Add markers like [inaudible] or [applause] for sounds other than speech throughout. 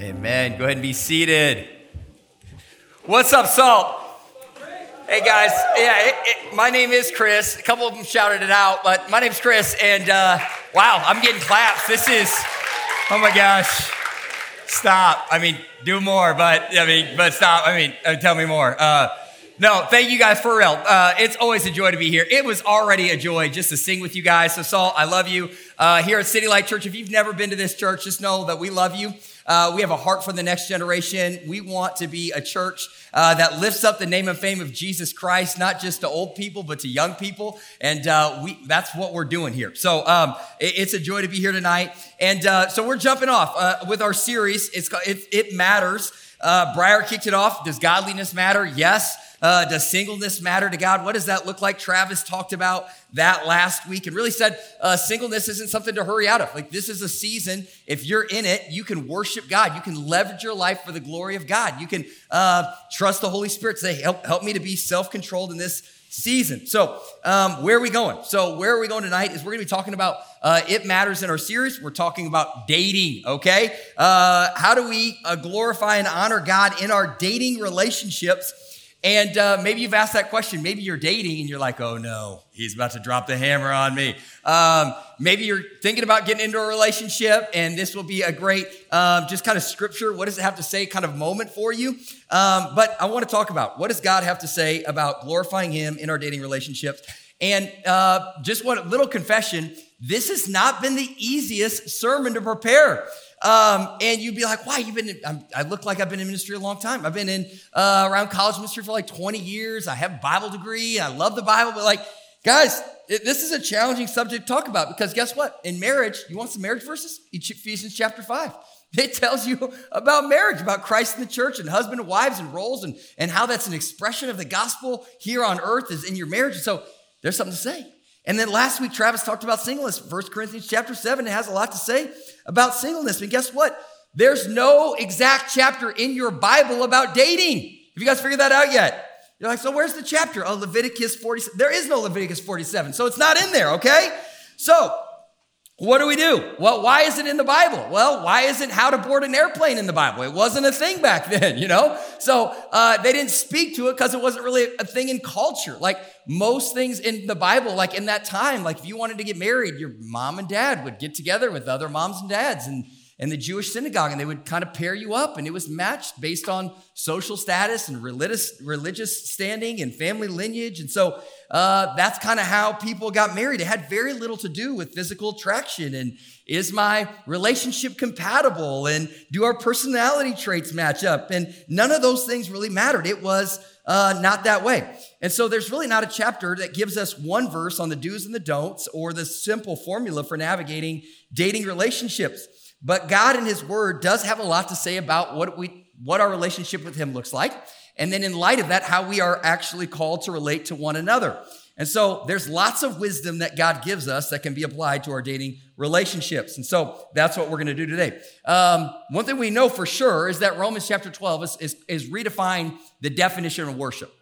Amen. Go ahead and be seated. What's up, Salt? Hey guys, yeah, it, it, my name is Chris. A couple of them shouted it out, but my name's Chris, and uh, wow, I'm getting claps. This is, oh my gosh, stop. I mean, do more, but I mean, but stop. I mean, uh, tell me more. Uh, no, thank you guys for real. Uh, it's always a joy to be here. It was already a joy just to sing with you guys. So, Salt, I love you. Uh, here at City Light Church, if you've never been to this church, just know that we love you. Uh, we have a heart for the next generation. We want to be a church uh, that lifts up the name and fame of Jesus Christ, not just to old people, but to young people. And uh, we, that's what we're doing here. So um, it, it's a joy to be here tonight. And uh, so we're jumping off uh, with our series. It's it, it matters. Uh, kicked it off. Does godliness matter? Yes. Uh, does singleness matter to God? What does that look like? Travis talked about that last week and really said uh, singleness isn't something to hurry out of. Like, this is a season. If you're in it, you can worship God. You can leverage your life for the glory of God. You can uh, trust the Holy Spirit. Say, help, help me to be self controlled in this season. So, um, where are we going? So, where are we going tonight is we're going to be talking about uh, It Matters in our series. We're talking about dating, okay? Uh, how do we uh, glorify and honor God in our dating relationships? And uh, maybe you've asked that question. Maybe you're dating and you're like, oh no, he's about to drop the hammer on me. Um, maybe you're thinking about getting into a relationship and this will be a great, um, just kind of scripture. What does it have to say kind of moment for you? Um, but I want to talk about what does God have to say about glorifying him in our dating relationships? And uh, just one little confession. This has not been the easiest sermon to prepare. Um, and you'd be like, why? You've been, in, i look like I've been in ministry a long time. I've been in, uh, around college ministry for like 20 years. I have a Bible degree. I love the Bible, but like, guys, it, this is a challenging subject to talk about because guess what? In marriage, you want some marriage verses? Ephesians chapter five. [laughs] It tells you about marriage, about Christ and the church and husband and wives and roles and, and how that's an expression of the gospel here on earth is in your marriage. So there's something to say. And then last week, Travis talked about singleness. First Corinthians chapter 7 it has a lot to say about singleness. And guess what? There's no exact chapter in your Bible about dating. Have you guys figured that out yet? You're like, so where's the chapter? Oh, Leviticus 47. There is no Leviticus 47, so it's not in there, okay? So what do we do? Well, why is it in the Bible? Well, why isn't how to board an airplane in the Bible? It wasn't a thing back [laughs] then, you know? So uh, they didn't speak to it because it wasn't really a thing in culture. Like most things in the Bible, like in that time, like if you wanted to get married, your mom and dad would get together with other moms and dads and in the Jewish synagogue, and they would kind of pair you up, and it was matched based on social status and religious religious standing and family lineage. And so uh, that's kind of how people got married. It had very little to do with physical attraction and is my relationship compatible and do our personality traits match up? And none of those things really mattered. It was uh, not that way. And so there's really not a chapter that gives us one verse on the do's and the don'ts or the simple formula for navigating dating relationships. But God in His Word does have a lot to say about what we what our relationship with Him looks like. And then in light of that, how we are actually called to relate to one another. And so there's lots of wisdom that God gives us that can be applied to our dating relationships. And so that's what we're going to do today. Um, one thing we know for sure is that Romans chapter 12 is, is, is the definition of worship.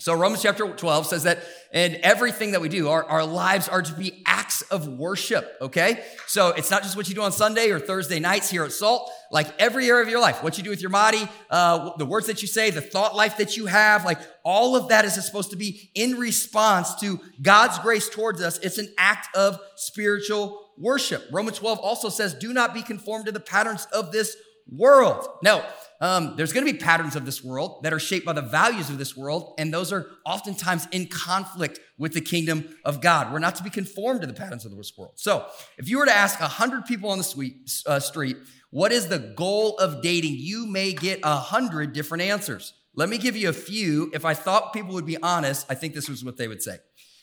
So Romans chapter 12 says that in everything that we do, our, our lives are to be acts of worship, okay? So it's not just what you do on Sunday or Thursday nights here at SALT, like every area of your life, what you do with your body, uh, the words that you say, the thought life that you have, like all of that is supposed to be in response to God's grace towards us. It's an act of spiritual worship. Romans 12 also says, do not be conformed to the patterns of this world. Now, um, there's going to be patterns of this world that are shaped by the values of this world, and those are oftentimes in conflict with the kingdom of God. We're not to be conformed to the patterns of this world. So, if you were to ask 100 people on the uh, street what is the goal of dating, you may get 100 different answers. Let me give you a few. If I thought people would be honest, I think this was what they would say.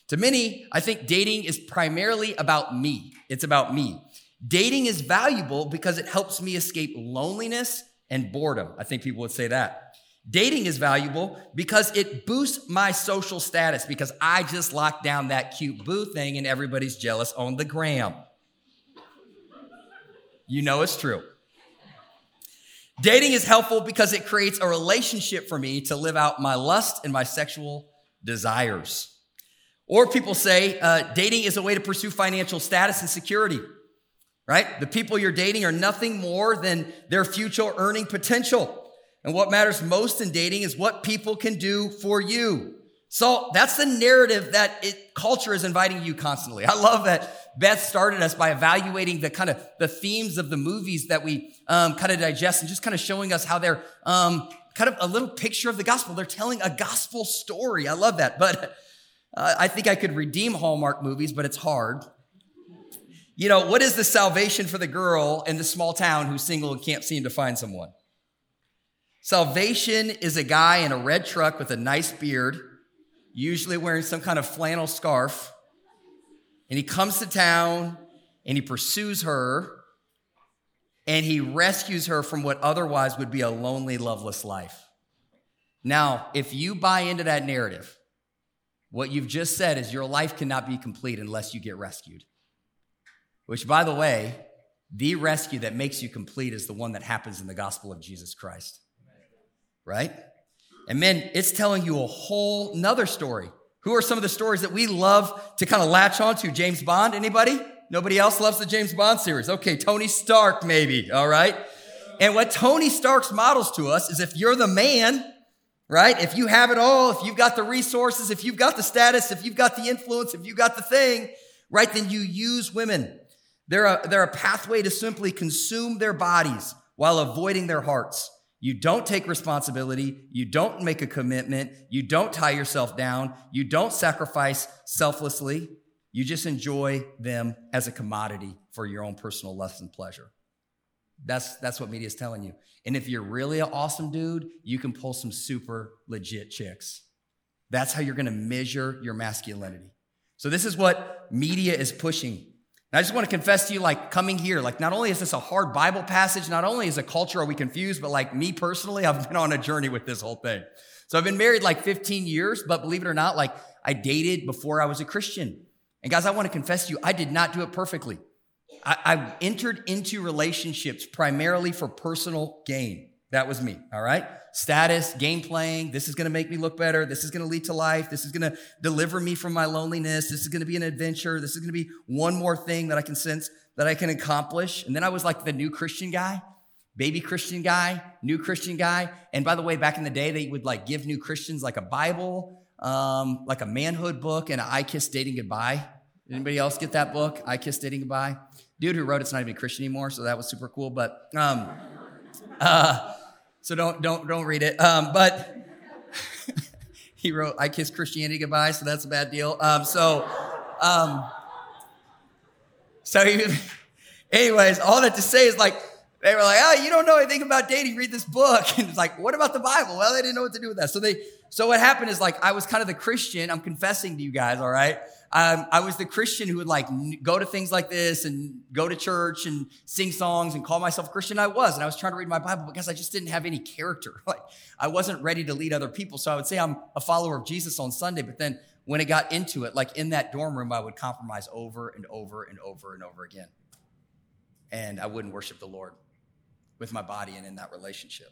To many, I think dating is primarily about me. It's about me. Dating is valuable because it helps me escape loneliness and boredom. I think people would say that. Dating is valuable because it boosts my social status because I just locked down that cute boo thing and everybody's jealous on the gram. You know it's true. Dating is helpful because it creates a relationship for me to live out my lust and my sexual desires. Or people say uh, dating is a way to pursue financial status and security. Right? The people you're dating are nothing more than their future earning potential. And what matters most in dating is what people can do for you. So that's the narrative that it, culture is inviting you constantly. I love that Beth started us by evaluating the kind of the themes of the movies that we um, kind of digest and just kind of showing us how they're um, kind of a little picture of the gospel. They're telling a gospel story. I love that. But uh, I think I could redeem Hallmark movies, but it's hard. You know, what is the salvation for the girl in the small town who's single and can't seem to find someone? Salvation is a guy in a red truck with a nice beard usually wearing some kind of flannel scarf. And he comes to town and he pursues her and he rescues her from what otherwise would be a lonely, loveless life. Now, if you buy into that narrative, what you've just said is your life cannot be complete unless you get rescued. Which, by the way, the rescue that makes you complete is the one that happens in the gospel of Jesus Christ. Right? And man, it's telling you a whole nother story. Who are some of the stories that we love to kind of latch onto? James Bond, anybody? Nobody else loves the James Bond series. Okay, Tony Stark, maybe, all right? And what Tony Stark's models to us is if you're the man, right? If you have it all, if you've got the resources, if you've got the status, if you've got the influence, if you've got the thing, right, then you use women. They're a, they're a pathway to simply consume their bodies while avoiding their hearts. You don't take responsibility. You don't make a commitment. You don't tie yourself down. You don't sacrifice selflessly. You just enjoy them as a commodity for your own personal lust and pleasure. That's, that's what media is telling you. And if you're really an awesome dude, you can pull some super legit chicks. That's how you're going to measure your masculinity. So, this is what media is pushing and I just want to confess to you, like coming here, like not only is this a hard Bible passage, not only is a culture are we confused, but like me personally, [laughs] I've been on a journey with this whole thing. So I've been married like 15 years, but believe it or not, like I dated before I was a Christian. And guys, I want to confess to you, I did not do it perfectly. I, I entered into relationships primarily for personal gain. That was me, all right? Status, game playing, this is gonna make me look better. This is gonna lead to life. This is gonna deliver me from my loneliness. This is gonna be an adventure. This is gonna be one more thing that I can sense that I can accomplish. And then I was like the new Christian guy, baby Christian guy, new Christian guy. And by the way, back in the day, they would like give new Christians like a Bible, um, like a manhood book, and I Kiss Dating Goodbye. Anybody else get that book? I Kiss Dating Goodbye. Dude who wrote it's not even Christian anymore, so that was super cool. But um, uh, so don't don't don't read it. Um, but [laughs] he wrote, "I kissed Christianity goodbye," so that's a bad deal. Um, so, um, so he, [laughs] anyways, all that to say is like they were like, "Oh, you don't know anything about dating? Read this book." [laughs] And it's like, "What about the Bible?" Well, they didn't know what to do with that. So they, so what happened is like I was kind of the Christian. I'm confessing to you guys, all right um, I was the Christian who would like go to things like this and go to church and sing songs and call myself a Christian. I was, and I was trying to read my Bible because I just didn't have any character. [laughs] Like I wasn't ready to lead other people. So I would say I'm a follower of Jesus on Sunday, but then when it got into it, like in that dorm room, I would compromise over and over and over and over again. And I wouldn't worship the Lord with my body and in that relationship.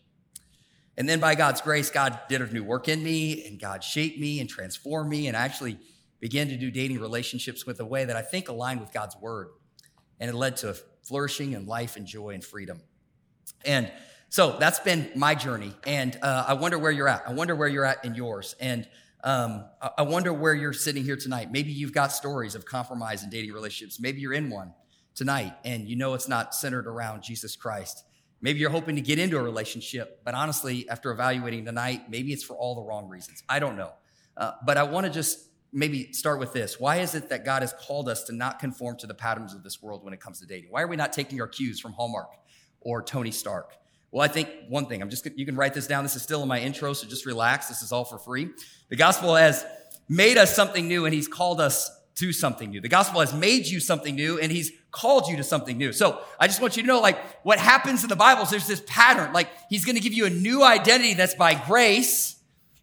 And then by God's grace, God did a new work in me and God shaped me and transformed me and I actually began to do dating relationships with a way that I think aligned with God's word. And it led to flourishing and life and joy and freedom. And so that's been my journey. And uh, I wonder where you're at. I wonder where you're at in yours. And um, I wonder where you're sitting here tonight. Maybe you've got stories of compromise in dating relationships. Maybe you're in one tonight and you know it's not centered around Jesus Christ. Maybe you're hoping to get into a relationship, but honestly, after evaluating tonight, maybe it's for all the wrong reasons. I don't know. Uh, but I want to just maybe start with this. Why is it that God has called us to not conform to the patterns of this world when it comes to dating? Why are we not taking our cues from Hallmark or Tony Stark? Well, I think one thing, I'm just, you can write this down. This is still in my intro, so just relax. This is all for free. The gospel has made us something new and he's called us to something new. The gospel has made you something new and he's called you to something new. So I just want you to know, like, what happens in the Bible is there's this pattern. Like, he's going to give you a new identity that's by grace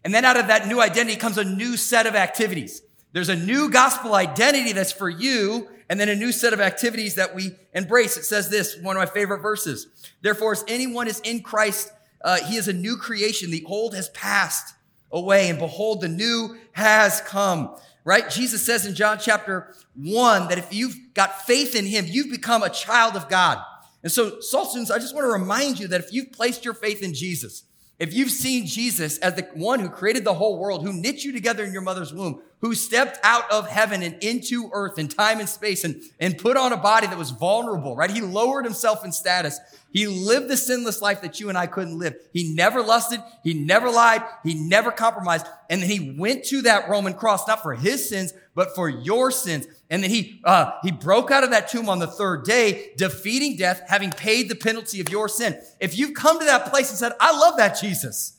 and then out of that new identity comes a new set of activities. There's a new gospel identity that's for you, and then a new set of activities that we embrace. It says this, one of my favorite verses. Therefore, as anyone is in Christ, uh, he is a new creation. The old has passed away, and behold, the new has come. Right? Jesus says in John chapter 1 that if you've got faith in him, you've become a child of God. And so, Salt students, I just want to remind you that if you've placed your faith in Jesus, if you've seen Jesus as the one who created the whole world, who knit you together in your mother's womb, who stepped out of heaven and into earth and time and space and, and put on a body that was vulnerable, right? He lowered himself in status. He lived the sinless life that you and I couldn't live. He never lusted. He never lied. He never compromised. And then he went to that Roman cross, not for his sins, but for your sins. And then he, uh, he broke out of that tomb on the third day, defeating death, having paid the penalty of your sin. If you've come to that place and said, I love that Jesus,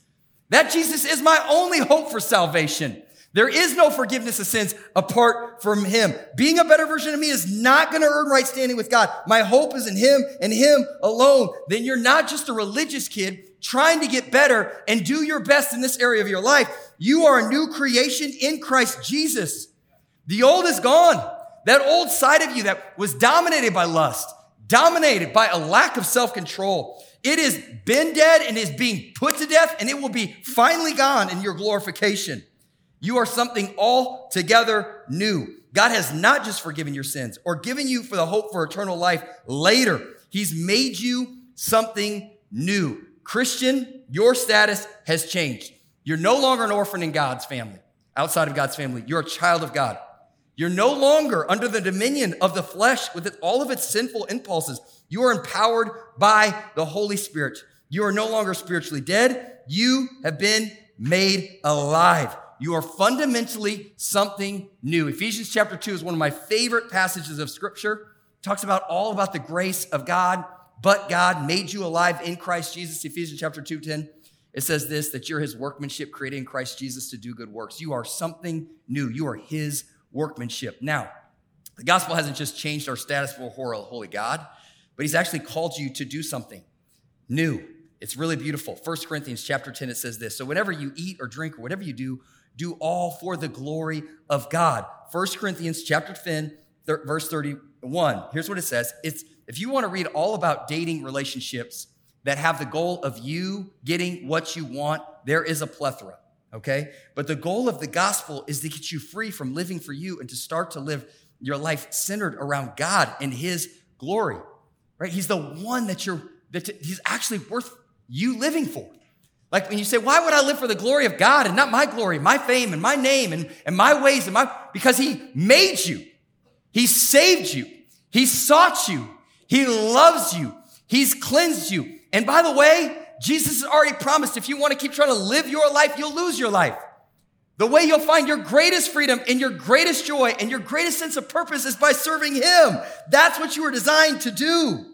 that Jesus is my only hope for salvation. There is no forgiveness of sins apart from him. Being a better version of me is not going to earn right standing with God. My hope is in him and him alone. Then you're not just a religious kid trying to get better and do your best in this area of your life. You are a new creation in Christ Jesus. The old is gone. That old side of you that was dominated by lust, dominated by a lack of self-control. It has been dead and is being put to death and it will be finally gone in your glorification. You are something altogether new. God has not just forgiven your sins or given you for the hope for eternal life later. He's made you something new. Christian, your status has changed. You're no longer an orphan in God's family, outside of God's family. You're a child of God. You're no longer under the dominion of the flesh with all of its sinful impulses. You are empowered by the Holy Spirit. You are no longer spiritually dead. You have been made alive. You are fundamentally something new. Ephesians chapter 2 is one of my favorite passages of scripture. It talks about all about the grace of God, but God made you alive in Christ Jesus. Ephesians chapter 2, 10. It says this that you're his workmanship created in Christ Jesus to do good works. You are something new. You are his workmanship. Now, the gospel hasn't just changed our status before a holy God, but he's actually called you to do something new. It's really beautiful. 1 Corinthians chapter 10, it says this. So whenever you eat or drink or whatever you do, do all for the glory of God. 1 Corinthians chapter 10, verse 31. Here's what it says. It's if you want to read all about dating relationships that have the goal of you getting what you want, there is a plethora. Okay? But the goal of the gospel is to get you free from living for you and to start to live your life centered around God and his glory. Right? He's the one that you're that he's actually worth you living for. Like when you say, why would I live for the glory of God and not my glory, my fame and my name and, and my ways and my, because he made you. He saved you. He sought you. He loves you. He's cleansed you. And by the way, Jesus has already promised if you want to keep trying to live your life, you'll lose your life. The way you'll find your greatest freedom and your greatest joy and your greatest sense of purpose is by serving Him. That's what you were designed to do.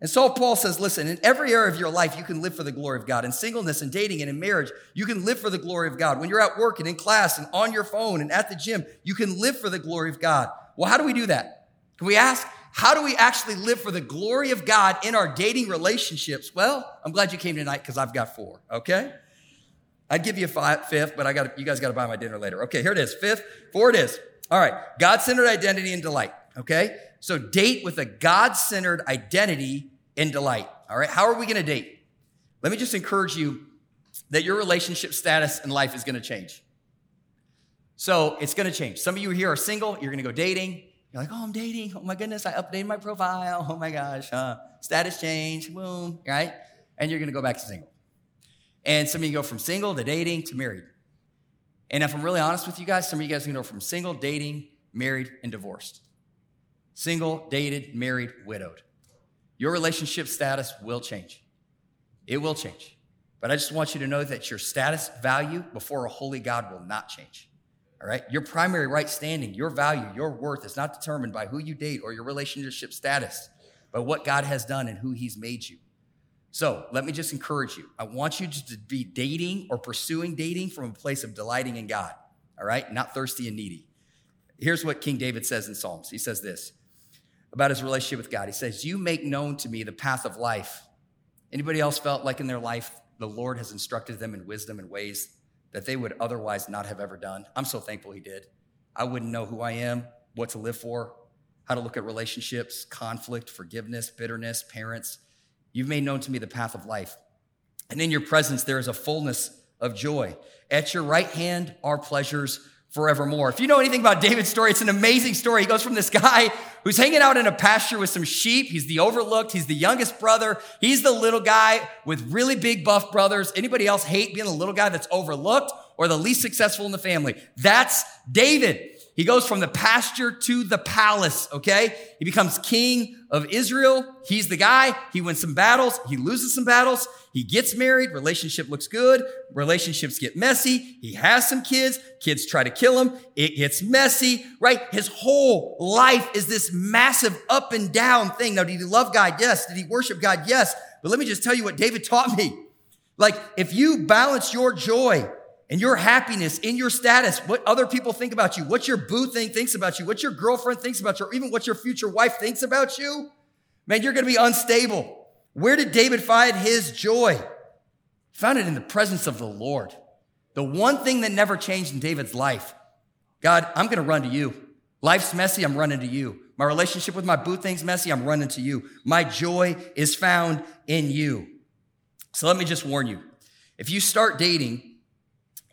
And so Paul says, listen, in every area of your life, you can live for the glory of God. In singleness and dating and in marriage, you can live for the glory of God. When you're at work and in class and on your phone and at the gym, you can live for the glory of God. Well, how do we do that? Can we ask, how do we actually live for the glory of God in our dating relationships? Well, I'm glad you came tonight because I've got four, okay? I'd give you a five, fifth, but I got you guys got to buy my dinner later. Okay, here it is. Fifth, four it is. All right, God centered identity and delight, okay? So date with a God centered identity and delight. All right. How are we going to date? Let me just encourage you that your relationship status in life is going to change. So it's going to change. Some of you here are single. You're going to go dating. You're like, oh, I'm dating. Oh my goodness, I updated my profile. Oh my gosh, uh, status change. Boom. Right. And you're going to go back to single. And some of you go from single to dating to married. And if I'm really honest with you guys, some of you guys to go from single, dating, married, and divorced single, dated, married, widowed. Your relationship status will change. It will change. But I just want you to know that your status value before a holy God will not change. All right? Your primary right standing, your value, your worth is not determined by who you date or your relationship status, but what God has done and who He's made you. So let me just encourage you. I want you to be dating or pursuing dating from a place of delighting in God. All right? Not thirsty and needy. Here's what King David says in Psalms. He says this about his relationship with God. He says, You make known to me the path of life. Anybody else felt like in their life the Lord has instructed them in wisdom and ways that they would otherwise not have ever done? I'm so thankful he did. I wouldn't know who I am, what to live for, how to look at relationships, conflict, forgiveness, bitterness, parents. You've made known to me the path of life. And in your presence, there is a fullness of joy. At your right hand are pleasures forevermore. If you know anything about David's story, it's an amazing story. He goes from this guy who's hanging out in a pasture with some sheep. He's the overlooked. He's the youngest brother. He's the little guy with really big buff brothers. Anybody else hate being the little guy that's overlooked or the least successful in the family? That's David. He goes from the pasture to the palace, okay? He becomes king of Israel. He's the guy. He wins some battles. He loses some battles. He gets married. Relationship looks good. Relationships get messy. He has some kids. Kids try to kill him. It gets messy, right? His whole life is this massive up and down thing. Now, did he love God? Yes. Did he worship God? Yes. But let me just tell you what David taught me. Like, if you balance your joy and your happiness in your status, what other people think about you, what your boo thing thinks about you, what your girlfriend thinks about you, or even what your future wife thinks about you, man, you're going to be unstable. Where did David find his joy? Found it in the presence of the Lord. The one thing that never changed in David's life. God, I'm going to run to you. Life's messy. I'm running to you. My relationship with my boo thing's messy. I'm running to you. My joy is found in you. So let me just warn you. If you start dating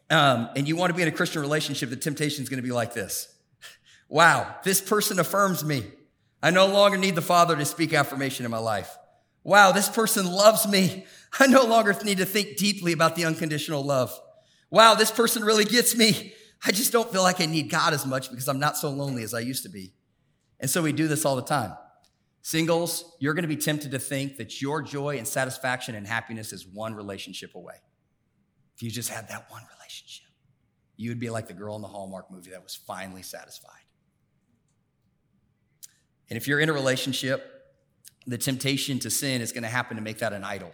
um, and you want to be in a Christian relationship, the temptation is going to be like this. Wow, this person affirms me. I no longer need the Father to speak affirmation in my life. Wow, this person loves me. I no longer need to think deeply about the unconditional love. Wow, this person really gets me. I just don't feel like I need God as much because I'm not so lonely as I used to be. And so we do this all the time. Singles, you're going to be tempted to think that your joy and satisfaction and happiness is one relationship away. If you just had that one relationship, you would be like the girl in the Hallmark movie that was finally satisfied. And if you're in a relationship, the temptation to sin is going to happen to make that an idol,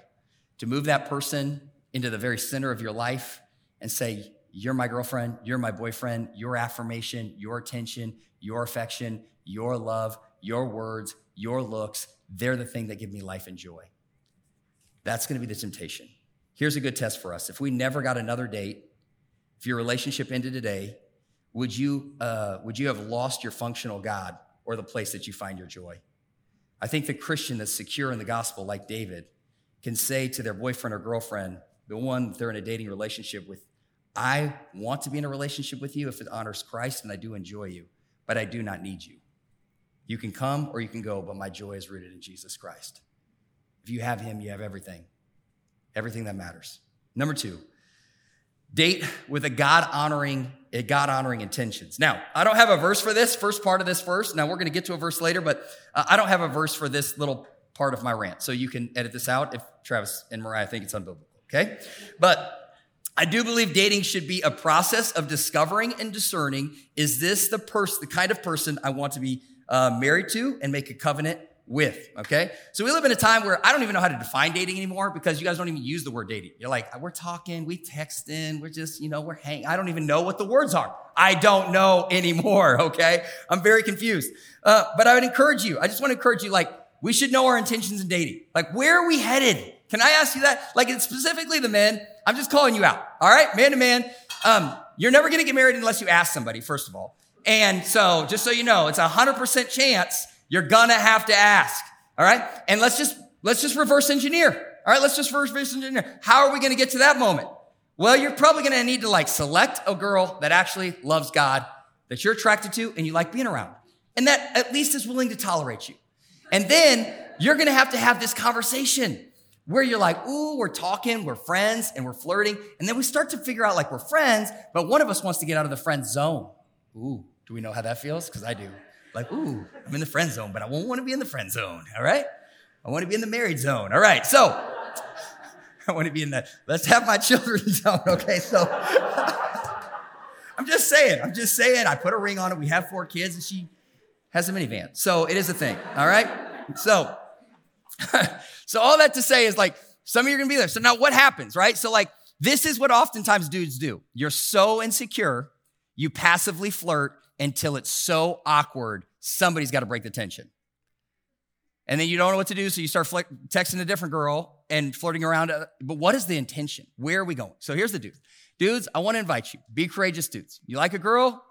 to move that person into the very center of your life and say, You're my girlfriend, you're my boyfriend, your affirmation, your attention, your affection, your love, your words, your looks, they're the thing that give me life and joy. That's going to be the temptation. Here's a good test for us. If we never got another date, if your relationship ended today, would you, uh, would you have lost your functional God or the place that you find your joy? I think the Christian that's secure in the gospel, like David, can say to their boyfriend or girlfriend, the one they're in a dating relationship with, I want to be in a relationship with you if it honors Christ and I do enjoy you, but I do not need you. You can come or you can go, but my joy is rooted in Jesus Christ. If you have him, you have everything everything that matters. Number two, date with a God honoring, a God honoring intentions. Now, I don't have a verse for this first part of this verse. Now we're going to get to a verse later, but uh, I don't have a verse for this little part of my rant. So you can edit this out if Travis and Mariah think it's unbiblical. Okay. But I do believe dating should be a process of discovering and discerning. Is this the person, the kind of person I want to be uh, married to and make a covenant with, okay? So we live in a time where I don't even know how to define dating anymore because you guys don't even use the word dating. You're like, we're talking, we texting, we're just, you know, we're hanging. I don't even know what the words are. I don't know anymore, [laughs] okay? I'm very confused. Uh, but I would encourage you, I just want to encourage you, like, we should know our intentions in dating. Like, where are we headed? Can I ask you that? Like, it's specifically the men. I'm just calling you out, all right? Man to man. Um, you're never to get married unless you ask somebody, first of all. And so, just so you know, it's a 100% chance you're gonna have to ask. All right. And let's just, let's just reverse engineer. All right. Let's just reverse engineer. How are we going to get to that moment? Well, you're probably going to need to like select a girl that actually loves God, that you're attracted to and you like being around and that at least is willing to tolerate you. And then you're going to have to have this conversation where you're like, ooh, we're talking, we're friends, and we're flirting. And then we start to figure out like we're friends, but one of us wants to get out of the friend zone. Ooh, do we know how that feels? Because I do. Like, ooh, I'm in the friend zone, but I won't want to be in the friend zone. All right. I want to be in the married zone. All right. So [laughs] I want to be in the let's have my children [laughs] zone. Okay. So [laughs] I'm just saying, I'm just saying, I put a ring on it. We have four kids and she has a minivan. So it is a thing. All right. So, so all that to say is like, some of you are going to be there. So now what happens, right? So like, this is what oftentimes dudes do. You're so insecure, you passively flirt until it's so awkward, somebody's got to break the tension. And then you don't know what to do, so you start fl- texting a different girl and flirting around. Uh, but what is the intention? Where are we going? So here's the dude. Dudes, I want to invite you. Be courageous dudes. You like a girl,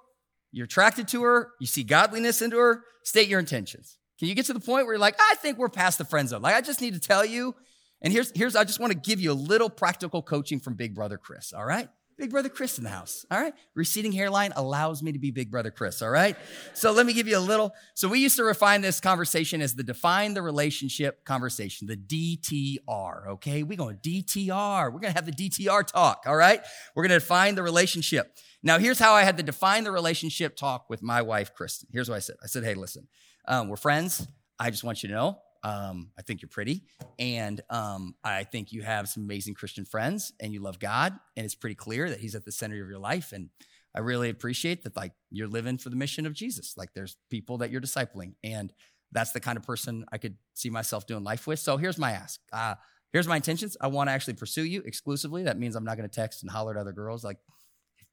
you're attracted to her, you see godliness into her, state your intentions. Can you get to the point where you're like, I think we're past the friend zone? Like, I just need to tell you. And here's, here's, I just want to give you a little practical coaching from Big Brother Chris, all right? Big Brother Chris in the house. All right. Receding hairline allows me to be Big Brother Chris. All right. So let me give you a little. So we used to refine this conversation as the define the relationship conversation, the DTR. Okay. We're going DTR. We're going to have the DTR talk. All right. We're going to define the relationship. Now, here's how I had to define the relationship talk with my wife, Kristen. Here's what I said I said, hey, listen, um, we're friends. I just want you to know um, I think you're pretty, and um, I think you have some amazing Christian friends, and you love God, and it's pretty clear that He's at the center of your life. And I really appreciate that, like you're living for the mission of Jesus. Like there's people that you're discipling, and that's the kind of person I could see myself doing life with. So here's my ask. Uh, here's my intentions. I want to actually pursue you exclusively. That means I'm not going to text and holler at other girls. Like,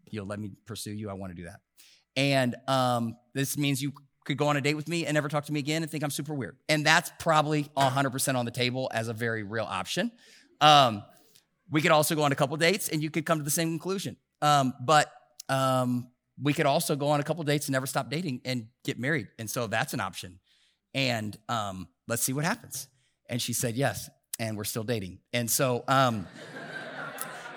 you'll let me pursue you. I want to do that. And um, this means you could go on a date with me and never talk to me again and think I'm super weird. And that's probably 100% on the table as a very real option. Um, we could also go on a couple dates and you could come to the same conclusion. Um, but um, we could also go on a couple dates and never stop dating and get married. And so that's an option. And um, let's see what happens. And she said yes. And we're still dating. And so, um,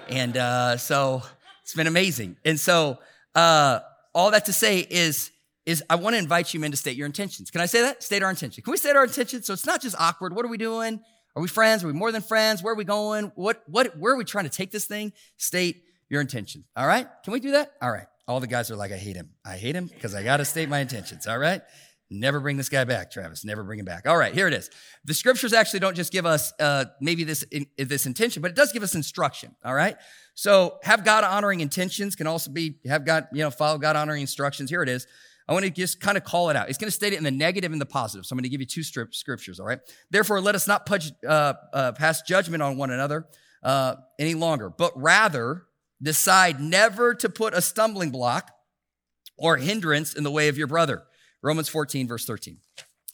and uh, so it's been amazing. And so, uh, all that to say is, is I want to invite you men to state your intentions. Can I say that? State our intention. Can we state our intention? So it's not just awkward. What are we doing? Are we friends? Are we more than friends? Where are we going? What, what, where are we trying to take this thing? State your intention. All right. Can we do that? All right. All the guys are like, I hate him. I hate him because I got to state my intentions. All right. Never bring this guy back, Travis. Never bring him back. All right, here it is. The scriptures actually don't just give us uh, maybe this in, this intention, but it does give us instruction. All right. So have God honoring intentions can also be have God you know follow God honoring instructions. Here it is. I want to just kind of call it out. It's going to state it in the negative and the positive. So I'm going to give you two strip scriptures, all right? Therefore, let us not uh, uh, pass judgment on one another uh, any longer, but rather decide never to put a stumbling block or hindrance in the way of your brother. Romans 14, verse 13.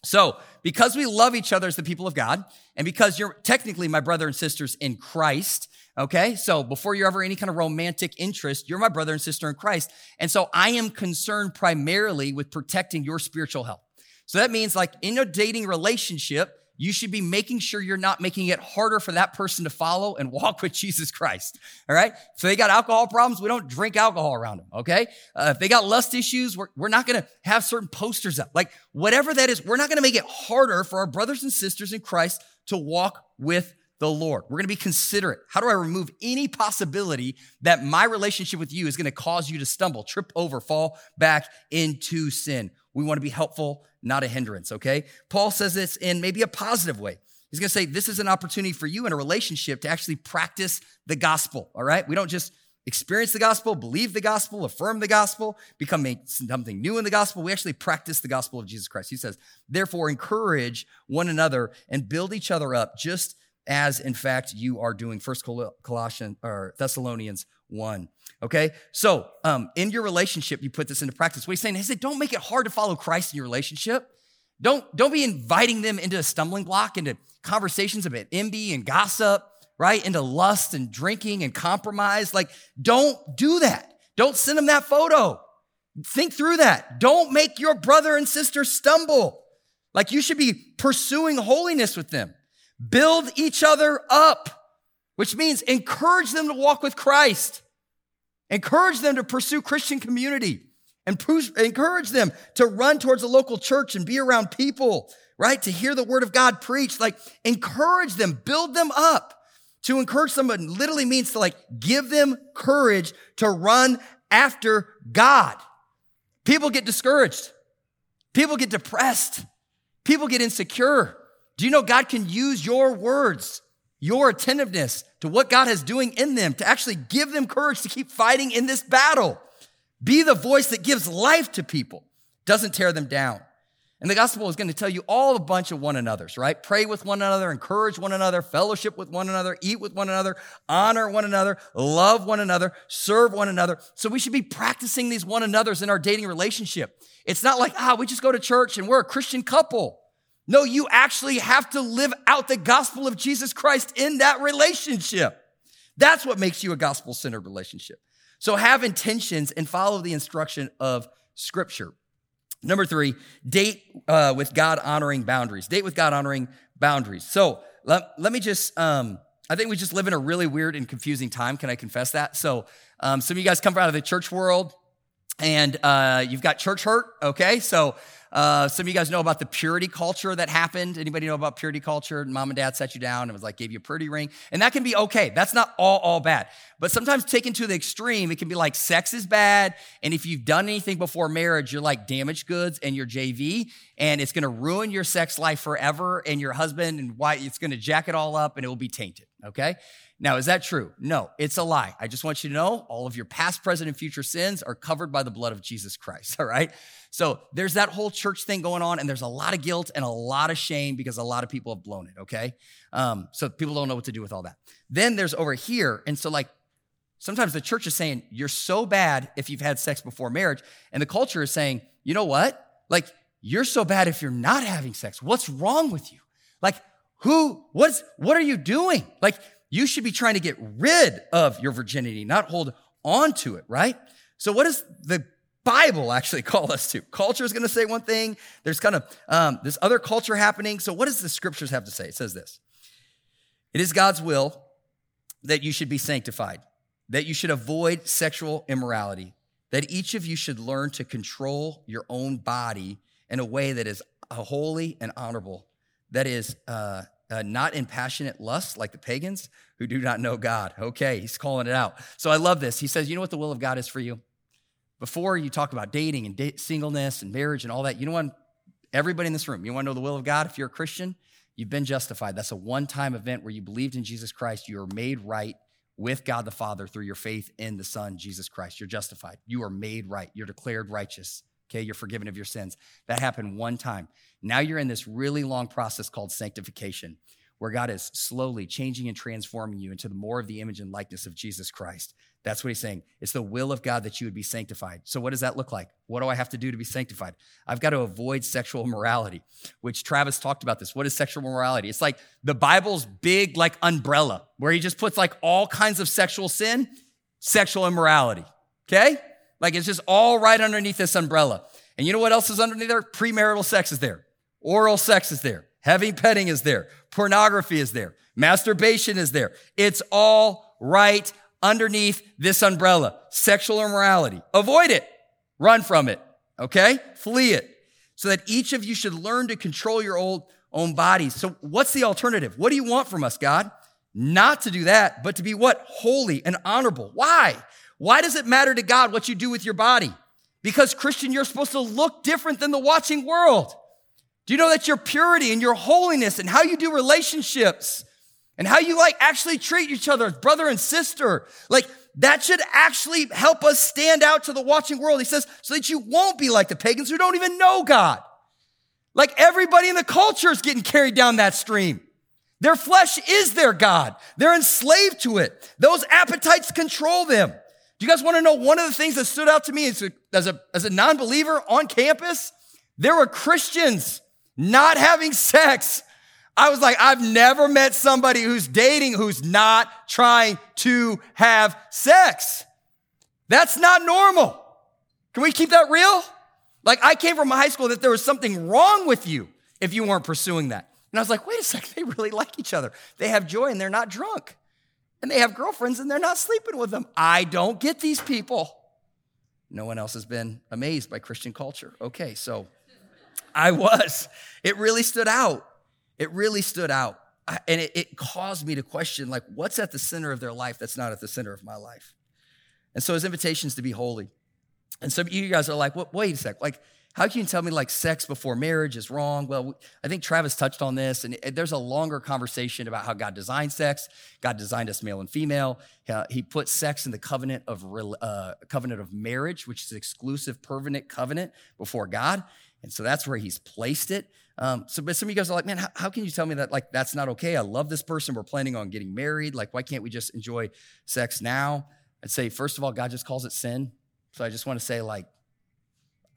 So, because we love each other as the people of God, and because you're technically my brother and sisters in Christ, Okay. So before you're ever any kind of romantic interest, you're my brother and sister in Christ. And so I am concerned primarily with protecting your spiritual health. So that means like in a dating relationship, you should be making sure you're not making it harder for that person to follow and walk [laughs] with Jesus Christ. All right. So they got alcohol problems. We don't drink alcohol around them. Okay. Uh, if they got lust issues, we're, we're not going to have certain posters up. Like whatever that is, we're not going to make it harder for our brothers and sisters in Christ to walk with the Lord. We're going to be considerate. How do I remove any possibility that my relationship with you is going to cause you to stumble, trip over, fall back into sin? We want to be helpful, not a hindrance, okay? Paul says this in maybe a positive way. He's going to say, This is an opportunity for you in a relationship to actually practice the gospel, all right? We don't just experience the gospel, believe the gospel, affirm the gospel, become something new in the gospel. We actually practice the gospel of Jesus Christ. He says, Therefore, encourage one another and build each other up just as in fact you are doing. First Colossians or Thessalonians 1. Okay. So um, in your relationship, you put this into practice. What he's saying is that don't make it hard to follow Christ in your relationship. Don't, don't be inviting them into a stumbling block, into conversations about envy and gossip, right? Into lust and drinking and compromise. Like, don't do that. Don't send them that photo. Think through that. Don't make your brother and sister stumble. Like you should be pursuing holiness with them. Build each other up, which means encourage them to walk with Christ. Encourage them to pursue Christian community and encourage them to run towards a local church and be around people, right? To hear the word of God preached. Like encourage them, build them up. To encourage someone literally means to like give them courage to run after God. People get discouraged. People get depressed. People get insecure. Do you know God can use your words, your attentiveness to what God is doing in them to actually give them courage to keep fighting in this battle? Be the voice that gives life to people, doesn't tear them down. And the gospel is going to tell you all a bunch of one another's, right? Pray with one another, encourage one another, fellowship with one another, eat with one another, honor one another, love one another, serve one another. So we should be practicing these one another's in our dating relationship. It's not like, ah, we just go to church and we're a Christian couple. No, you actually have to live out the gospel of Jesus Christ in that relationship. That's what makes you a gospel centered relationship. So have intentions and follow the instruction of scripture. Number three, date uh, with God honoring boundaries. Date with God honoring boundaries. So let, let me just um, I think we just live in a really weird and confusing time. Can I confess that? So, um, some of you guys come out of the church world and uh, you've got church hurt, okay? So, uh, some of you guys know about the purity culture that happened. Anybody know about purity culture? Mom and dad set you down and was like, gave you a purity ring. And that can be okay. That's not all, all bad. But sometimes taken to the extreme, it can be like sex is bad. And if you've done anything before marriage, you're like damaged goods and you're JV. And it's going to ruin your sex life forever. And your husband and wife, it's going to jack it all up and it will be tainted. Okay. Now, is that true? No, it's a lie. I just want you to know all of your past, present, and future sins are covered by the blood of Jesus Christ. [laughs] All right. So there's that whole church thing going on, and there's a lot of guilt and a lot of shame because a lot of people have blown it. Okay. Um, so people don't know what to do with all that. Then there's over here. And so, like, sometimes the church is saying, you're so bad if you've had sex before marriage. And the culture is saying, you know what? Like, you're so bad if you're not having sex. What's wrong with you? Like, who, what's, what are you doing? Like, you should be trying to get rid of your virginity, not hold on to it, right? So, what does the Bible actually [laughs] call us to? Culture is going to say one thing. There's kind of um, this other culture happening. So, what does the scriptures have to say? It says this It is God's will that you should be sanctified, that you should avoid sexual immorality, that each of you should learn to control your own body in a way that is holy and honorable, that is uh, uh, not in passionate lust like the pagans who do not know God. Okay, he's calling it out. So I love this. He says, You know what the will of God is for you? Before you talk about dating and date, singleness and marriage and all that, you know what? Everybody in this room, you want to know the will of God? If you're a Christian, you've been justified. That's a one time event where you believed in Jesus Christ. You are made right with God the Father through your faith in the Son, Jesus Christ. You're justified. You are made right. You're declared righteous. Okay, you're forgiven of your sins. That happened one time. Now you're in this really long process called sanctification, where God is slowly changing and transforming you into the more of the image and likeness of Jesus Christ. That's what he's saying. It's the will of God that you would be sanctified. So, what does that look like? What do I have to do to be sanctified? I've got to avoid sexual immorality, which Travis talked about this. What is sexual morality? It's like the Bible's big, like, umbrella, where he just puts like all kinds of sexual sin, sexual immorality. Okay? Like it's just all right underneath this umbrella. And you know what else is underneath there? Premarital sex is there. Oral sex is there. Heavy petting is there. Pornography is there. Masturbation is there. It's all right underneath this umbrella. Sexual immorality. Avoid it. Run from it. Okay? Flee it. So that each of you should learn to control your old, own bodies. So what's the alternative? What do you want from us, God? Not to do that, but to be what? Holy and honorable. Why? Why does it matter to God what you do with your body? Because, Christian, you're supposed to look different than the watching world. Do you know that your purity and your holiness and how you do relationships and how you like actually treat each other, brother and sister, like that should actually help us stand out to the watching world. He says, so that you won't be like the pagans who don't even know God. Like everybody in the culture is getting carried down that stream. Their flesh is their God. They're enslaved to it. Those appetites control them. Do you guys want to know one of the things that stood out to me as a, as a, as a non believer on campus? There were Christians not having sex. I was like, I've never met somebody who's dating who's not trying to have sex. That's not normal. Can we keep that real? Like, I came from a high school that there was something wrong with you if you weren't pursuing that. And I was like, wait a second, [laughs] they really like each other. They have joy and they're not drunk and they have girlfriends and they're not sleeping with them. I don't get these people. No one else has been amazed by Christian culture. Okay, so I was. It really stood out. It really stood out. I, and it, it caused me to question, like, what's at the center of their life that's not at the center of my life? And so his invitation is to be holy. And some of you guys are like, wait a sec, like, how can you tell me like sex before marriage is wrong? Well, I think Travis touched on this, and there's a longer conversation about how God designed sex. God designed us male and female. He put sex in the covenant of uh, covenant of marriage, which is exclusive, permanent covenant before God, and so that's where He's placed it. Um, so, but some of you guys are like, man, how, how, can you tell me that like that's not okay? I love this person. We're planning on getting married. Like, why can't we just enjoy sex now? I'd say, first of all, God just calls it sin. So I just want to say, like,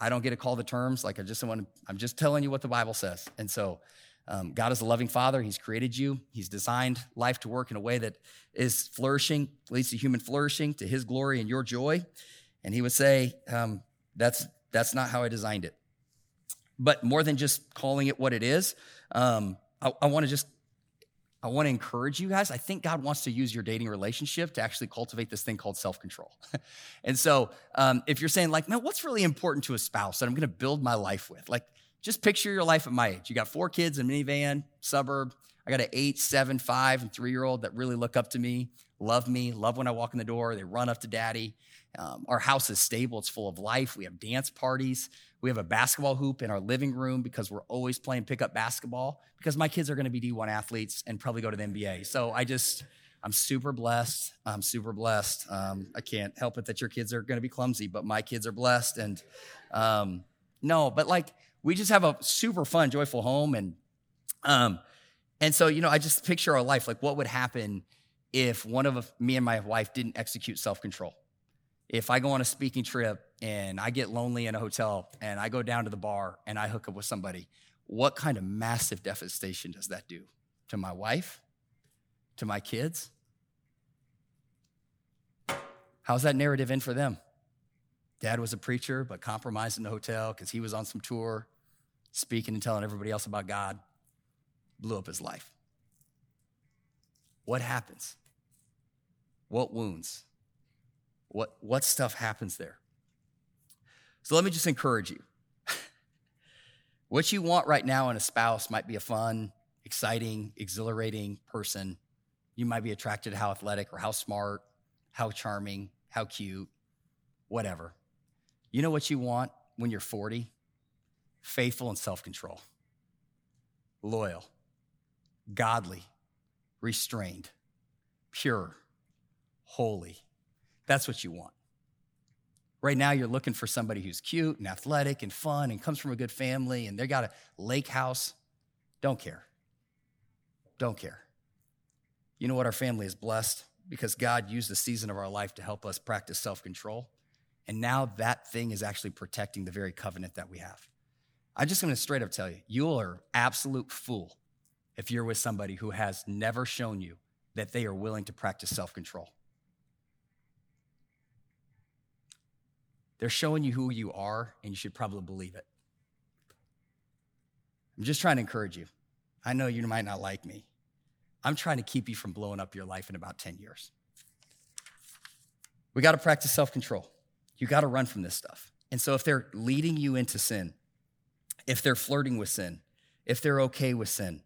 I don't get to call the terms. Like I just want to, I'm just telling you what the Bible says. And so um, God is a loving father. He's created you. He's designed life to work in a way that is flourishing, leads to human flourishing, to his glory and your joy. And he would say, um, that's, that's not how I designed it. But more than just calling it what it is, um, I, I want to just I want to encourage you guys. I think God wants to use your dating relationship to actually cultivate this thing called self control. [laughs] and so, um, if you're saying, like, man, what's really important to a spouse that I'm going to build my life with? Like, just picture your life at my age. You got four kids, a minivan, suburb. I got an eight, seven, five, and three year old that really look up to me, love me, love when I walk in the door. They run up to daddy. Um, our house is stable, it's full of life. We have dance parties. We have a basketball hoop in our living room because we're always playing pickup basketball because my kids are going to be D1 athletes and probably go to the NBA. So I just, I'm super blessed. I'm super blessed. Um, I can't help it that your kids are going to be clumsy, but my kids are blessed. And um, no, but like we just have a super fun, joyful home. And um, and so you know, I just picture our life like what would happen if one of me and my wife didn't execute self control if I go on a speaking trip and I get lonely in a hotel and I go down to the bar and I hook up with somebody, what kind of massive devastation does that do to my wife, to my kids? How's that narrative in for them? Dad was a preacher, but compromised in the hotel because he was on some tour, speaking and telling everybody else about God, blew up his life. What happens? What wounds? what, what stuff happens there. So let me just encourage you. [laughs] what you want right now in a spouse might be a fun, exciting, exhilarating person. You might be attracted to how athletic or how smart, how charming, how cute, whatever. You know what you want when you're 40? Faithful and self control, loyal, godly, restrained, pure, holy that's what you want. Right now, you're looking for somebody who's cute and athletic and fun and comes from a good family and they got a lake house. Don't care. Don't care. You know what? Our family is blessed because God used the season of our life to help us practice self control. And now that thing is actually protecting the very covenant that we have. I'm just gonna straight up tell you, you are an absolute fool if you're with somebody who has never shown you that they are willing to practice self control. They're showing you who you are, and you should probably believe it. I'm just trying to encourage you. I know you might not like me. I'm trying to keep you from blowing up your life in about 10 years. We got to practice self control. You got to run from this stuff. And so, if they're leading you into sin, if they're flirting with sin, if they're okay with sin,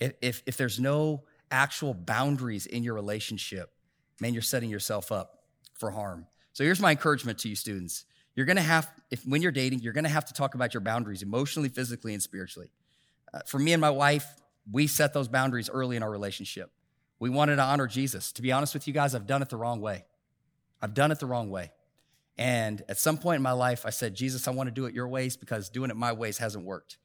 if, if, if there's no actual boundaries in your relationship, man, you're setting yourself up for harm. So here's my encouragement to you students. You're going to have, if when you're dating, you're going to have to talk about your boundaries emotionally, physically, and spiritually. Uh, for me and my wife, we set those boundaries early in our relationship. We wanted to honor Jesus. To be honest with you guys, I've done it the wrong way. I've done it the wrong way. And at some point in my life, I said, Jesus, I want to do it your ways because doing it my ways hasn't worked.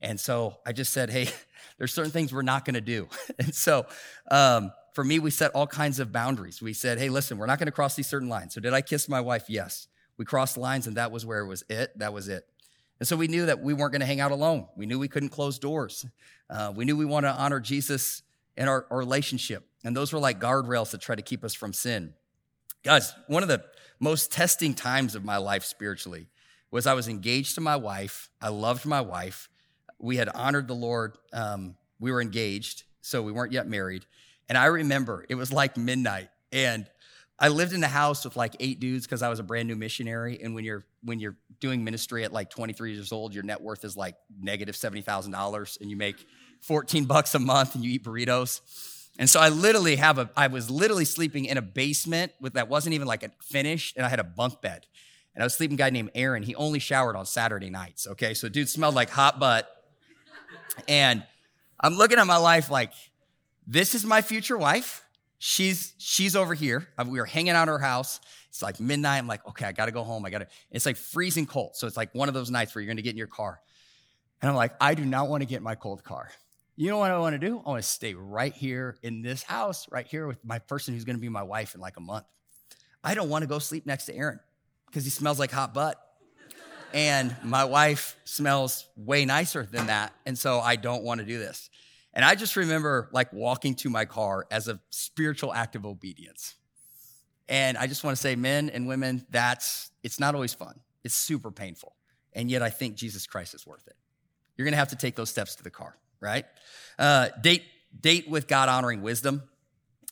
And so I just said, hey, [laughs] there's certain things we're not going to do. [laughs] and so um, for me, we set all kinds of boundaries. We said, hey, listen, we're not going to cross these certain lines. So did I kiss my wife? Yes. We crossed lines and that was where it was it. That was it. And so we knew that we weren't going to hang out alone. We knew we couldn't close doors. Uh, we knew we wanted to honor Jesus in our, our relationship. And those were like guardrails that try to keep us from sin. Guys, one of the most testing times of my life spiritually was I was engaged to my wife. I loved my wife. We had honored the Lord. Um, we were engaged, so we weren't yet married. And I remember it was like midnight and I lived in a house with like eight dudes because I was a brand new missionary. And when you're when you're doing ministry at like 23 years old, your net worth is like negative seventy thousand dollars, and you make 14 bucks a month, and you eat burritos. And so I literally have a I was literally sleeping in a basement with that wasn't even like a finished, and I had a bunk bed. And I was sleeping guy named Aaron. He only showered on Saturday nights. Okay, so dude smelled like hot butt. And I'm looking at my life like this is my future wife. She's she's over here. Uh, we were hanging out at her house. It's like midnight. I'm like, okay, I gotta go home. I gotta. It's like freezing cold. So it's like one of those nights where you're gonna get in your car. And I'm like, I do not want to get in my cold car. You know what I want to do? I want to stay right here in this house, right here with my person who's gonna be my wife in like a month. I don't want to go sleep next to Aaron because he smells like hot butt. And my wife smells way nicer than that. And so I don't want to do this. And I just remember like walking to my car as a spiritual act of obedience. And I just want to say, men and women, that's, it's not always fun. It's super painful. And yet I think Jesus Christ is worth it. You're to have to take those steps to the car, right? Uh, date date with God honoring wisdom.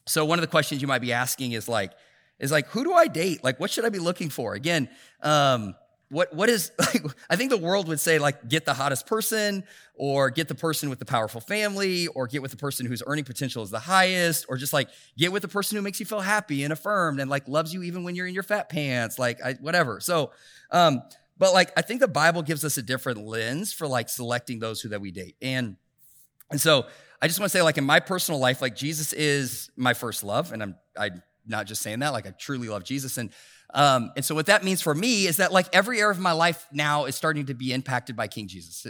So one of the questions you might be asking is like, is like, who do I date? Like, what should I be looking for? Again, um, what what is [laughs] like i think the world would say like get the hottest person or get the person with the powerful family or get with the person whose earning potential is the highest or just like get with the person who makes you feel happy and affirmed and like loves you even when you're in your fat pants like I, whatever. So um but like i think the bible gives us a different lens for like selecting those who that we date. And and so i just want to say like in my personal life like jesus is my first love and i'm i'm not just saying that like i truly love jesus. And um, and so what that means for me is that like every area of my life now is starting to be impacted by King Jesus.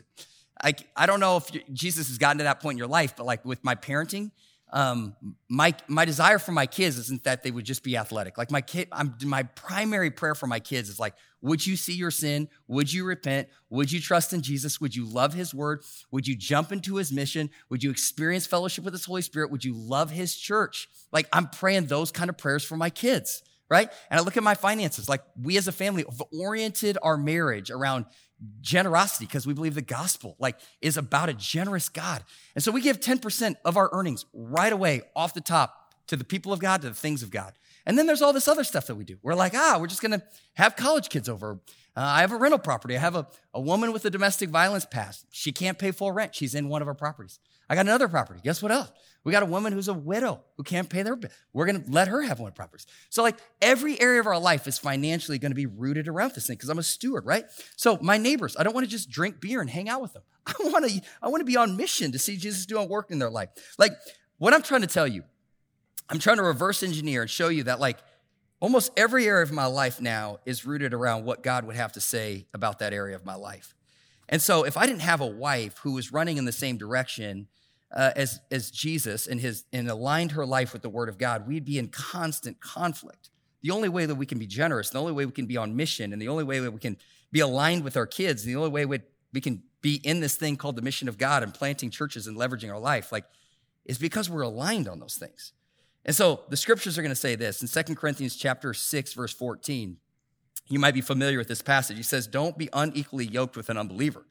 I, I don't know if Jesus has gotten to that point in your life, but like with my parenting, um, my my desire for my kids isn't that they would just be athletic. Like my kid, I'm, my primary prayer for my kids is like, would you see your sin? Would you repent? Would you trust in Jesus? Would you love His Word? Would you jump into His mission? Would you experience fellowship with His Holy Spirit? Would you love His church? Like I'm praying those kind of prayers for my kids right? And I look at my finances, like we as a family have oriented our marriage around generosity because we believe the gospel like is about a generous God. And so we give 10% of our earnings right away off the top to the people of God, to the things of God. And then there's all this other stuff that we do. We're like, ah, we're just gonna have college kids over. Uh, I have a rental property. I have a, a woman with a domestic violence past. She can't pay full rent. She's in one of our properties. I got another property. Guess what else? We got a woman who's a widow who can't pay their bill. We're going to let her have one of properties. So, like every area of our life is financially going to be rooted around this thing because I'm a steward, right? So, my neighbors, I don't want to just drink beer and hang out with them. [laughs] I want to, I want to be on mission to see Jesus doing work in their life. Like what I'm trying to tell you, I'm trying to reverse engineer and show you that like almost every area of my life now is rooted around what God would have to say about that area of my life. And so, if I didn't have a wife who was running in the same direction uh, as, as Jesus and, his, and aligned her life with the Word of God, we'd be in constant conflict. The only way that we can be generous, the only way we can be on mission, and the only way that we can be aligned with our kids, the only way we, we can be in this thing called the mission of God and planting churches and leveraging our life, like, is because we're aligned on those things. And so the scriptures are going to say this in Second Corinthians chapter 6, verse 14. You might be familiar with this passage. He says, Don't be unequally yoked with an unbeliever.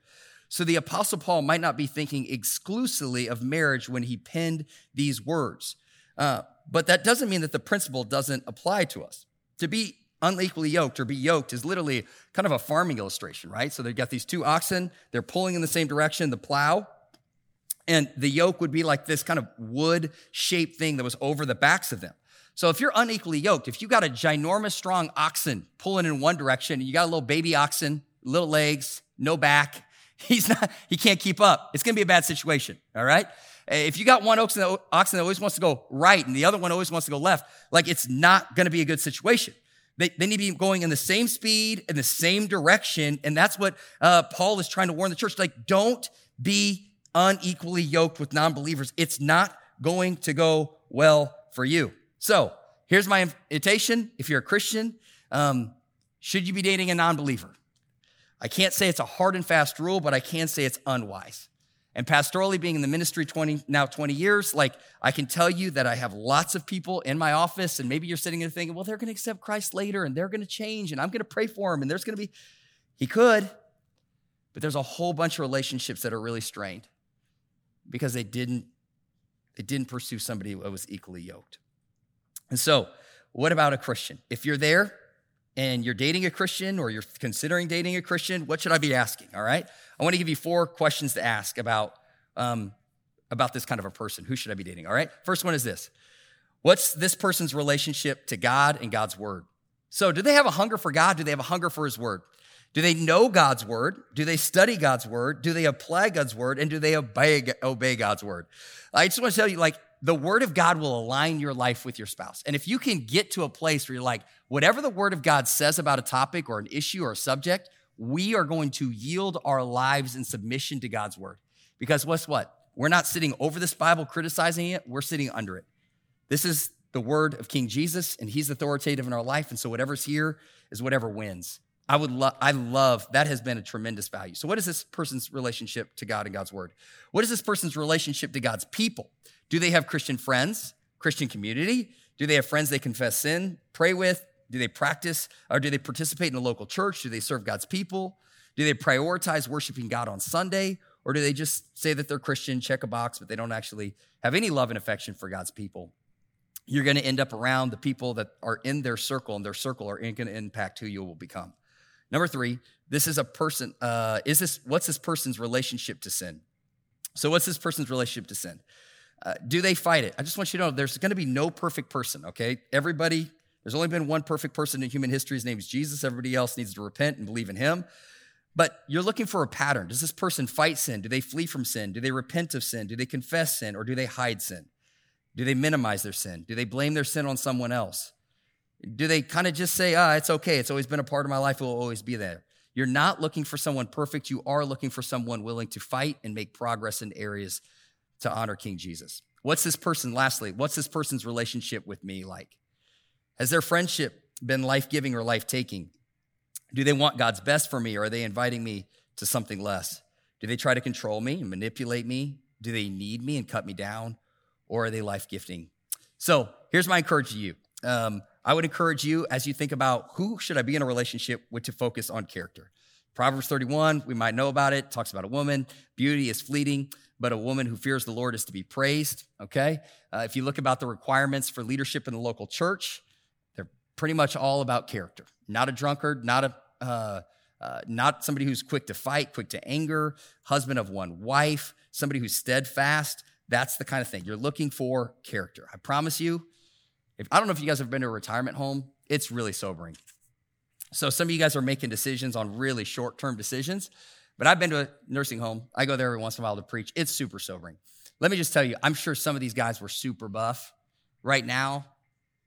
So the Apostle Paul might not be thinking exclusively of marriage when he penned these words. Uh, but that doesn't mean that the principle doesn't apply to us. To be unequally yoked or be yoked is literally kind of a farming illustration, right? So they've got these two oxen, they're pulling in the same direction, the plow, and the yoke would be like this kind of wood shaped thing that was over the backs of them. So if you're unequally yoked, if you got a ginormous, strong oxen pulling in one direction, and you got a little baby oxen, little legs, no back, [laughs] He's not, he can't keep up. It's to be a bad situation. All right. If you got one oxen that, oxen that always wants to go right and the other one always wants to go left, like it's not to be a good situation. They, they need to be going in the same speed, in the same direction. And that's what uh, Paul is trying to warn the church. Like, don't be unequally yoked with non believers. It's not going to go well for you. So here's my invitation. If you're a Christian, um, should you be dating a non believer? I can't say it's a hard and fast rule, but I can say it's unwise. And pastorally, being in the ministry 20, now 20 years, like I can tell you that I have lots of people in my office, and maybe you're sitting there thinking, well, they're going to accept Christ later and they're going to change, and I'm going to pray for them, and there's going to be, he could, but there's a whole bunch of relationships that are really strained because they didn't, they didn't pursue somebody who was equally yoked. And so, what about a Christian? If you're there, and you're dating a Christian or you're considering dating a Christian, what should I be asking? All right. I want to give you four questions to ask about, um, about this kind of a person. Who should I be dating? All right. First one is this What's this person's relationship to God and God's word? So, do they have a hunger for God? Do they have a hunger for his word? Do they know God's word? Do they study God's word? Do they apply God's word? And do they obey, obey God's word? I just want to tell you, like, the word of God will align your life with your spouse. And if you can get to a place where you're like, whatever the word of God says about a topic or an issue or a subject, we are going to yield our lives in submission to God's word. Because what's what? We're not sitting over this Bible criticizing it, we're sitting under it. This is the word of King Jesus, and he's authoritative in our life. And so whatever's here is whatever wins. I would love, I love, that has been a tremendous value. So, what is this person's relationship to God and God's word? What is this person's relationship to God's people? Do they have Christian friends, Christian community? Do they have friends they confess sin, pray with? Do they practice or do they participate in a local church? Do they serve God's people? Do they prioritize worshiping God on Sunday? Or do they just say that they're Christian, check a box, but they don't actually have any love and affection for God's people? You're going to end up around the people that are in their circle, and their circle are going to impact who you will become. Number three, this is a person. Uh, is this what's this person's relationship to sin? So, what's this person's relationship to sin? Uh, do they fight it? I just want you to know there's going to be no perfect person. Okay, everybody. There's only been one perfect person in human history. His name is Jesus. Everybody else needs to repent and believe in Him. But you're looking for a pattern. Does this person fight sin? Do they flee from sin? Do they repent of sin? Do they confess sin? Or do they hide sin? Do they minimize their sin? Do they blame their sin on someone else? Do they kind of just say, ah, it's okay. It's always been a part of my life. It will always be there. You're not looking for someone perfect. You are looking for someone willing to fight and make progress in areas to honor King Jesus. What's this person, lastly, what's this person's relationship with me like? Has their friendship been life giving or life taking? Do they want God's best for me or are they inviting me to something less? Do they try to control me and manipulate me? Do they need me and cut me down? Or are they life gifting? So here's my encouragement to you. Um, I would encourage you as you think about who should I be in a relationship with to focus on character. Proverbs 31, we might know about it, talks about a woman. Beauty is fleeting, but a woman who fears the Lord is to be praised. Okay? Uh, if you look about the requirements for leadership in the local church, they're pretty much all about character. Not a drunkard, not a uh, uh, not somebody who's quick to fight, quick to anger, husband of one wife, somebody who's steadfast. That's the kind of thing you're looking for. Character. I promise you, if, I don't know if you guys have been to a retirement home, it's really sobering. So some of you guys are making decisions on really short term decisions, but I've been to a nursing home. I go there every once in a while to preach. It's super sobering. Let me just tell you, I'm sure some of these guys were super buff. Right now,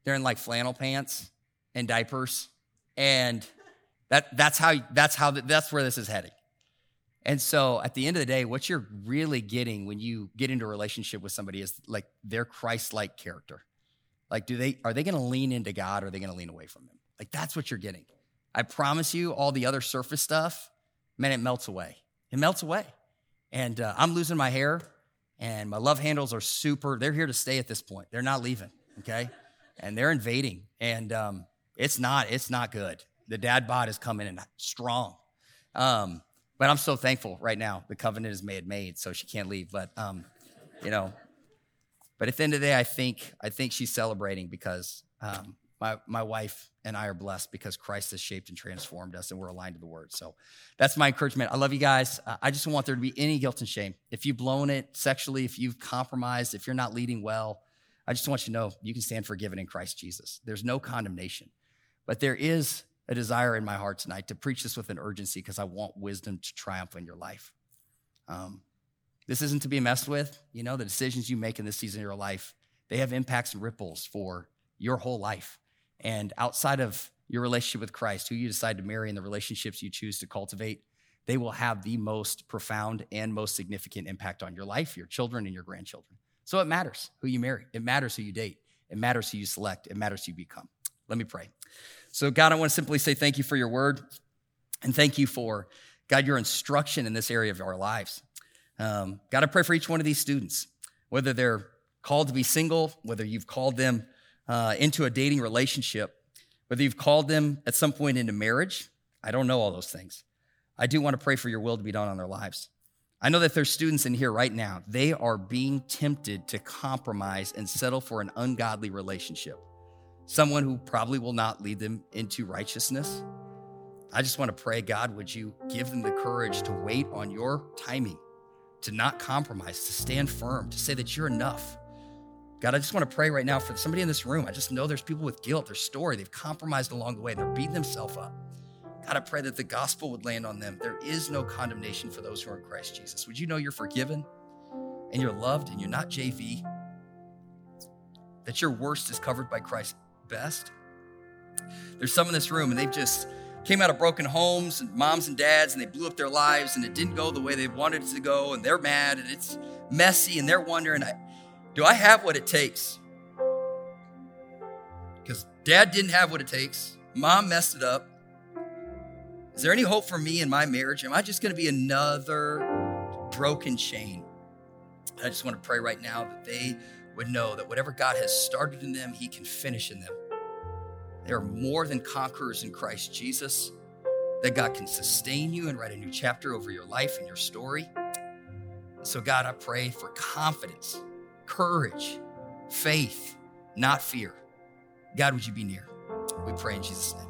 they're in like flannel pants and diapers. And that, that's how, that's how, that's where this is heading. And so at the end of the day, what you're really getting when you get into a relationship with somebody is like their Christ like character. Like, do they are they going to lean into God or are they going to lean away from Him? Like, that's what you're getting. I promise you, all the other surface stuff, man, it melts away. It melts away. And uh, I'm losing my hair, and my love handles are super. They're here to stay at this point. They're not leaving. Okay, and they're invading, and um, it's not it's not good. The dad bod is coming in strong. Um, but I'm so thankful right now. The covenant is made made, so she can't leave. But um, you know, but at the end of the day, I think I think she's celebrating because um, my my wife and I are blessed because Christ has shaped and transformed us, and we're aligned to the Word. So that's my encouragement. I love you guys. Uh, I just don't want there to be any guilt and shame. If you've blown it sexually, if you've compromised, if you're not leading well, I just want you to know you can stand forgiven in Christ Jesus. There's no condemnation, but there is a desire in my heart tonight to preach this with an urgency because I want wisdom to triumph in your life. Um, this isn't to be messed with. You know, the decisions you make in this season of your life, they have impacts and ripples for your whole life. And outside of your relationship with Christ, who you decide to marry and the relationships you choose to cultivate, they will have the most profound and most significant impact on your life, your children, and your grandchildren. So it matters who you marry. It matters who you date. It matters who you select. It matters who you become. Let me pray. So, God, I want to simply say thank you for your word and thank you for, God, your instruction in this area of our lives. Um, God, I pray for each one of these students, whether they're called to be single, whether you've called them uh, into a dating relationship, whether you've called them at some point into marriage. I don't know all those things. I do want to pray for your will to be done on their lives. I know that there's students in here right now, they are being tempted to compromise and settle for an ungodly relationship, someone who probably will not lead them into righteousness. I just want to pray, God, would you give them the courage to wait on your timing? To not compromise, to stand firm, to say that you're enough. God, I just want to pray right now for somebody in this room. I just know there's people with guilt, their story, they've compromised along the way, they're beating themselves up. God, I pray that the gospel would land on them. There is no condemnation for those who are in Christ Jesus. Would you know you're forgiven and you're loved and you're not JV? That your worst is covered by Christ's best? There's some in this room and they've just came out of broken homes and moms and dads and they blew up their lives and it didn't go the way they wanted it to go and they're mad and it's messy and they're wondering do I have what it takes? Because dad didn't have what it takes, mom messed it up. Is there any hope for me in my marriage? Am I just going to be another broken chain? I just want to pray right now that they would know that whatever God has started in them, He can finish in them. They are more than conquerors in Christ Jesus, that God can sustain you and write a new chapter over your life and your story. So, God, I pray for confidence, courage, faith, not fear. God, would you be near? We pray in Jesus' name.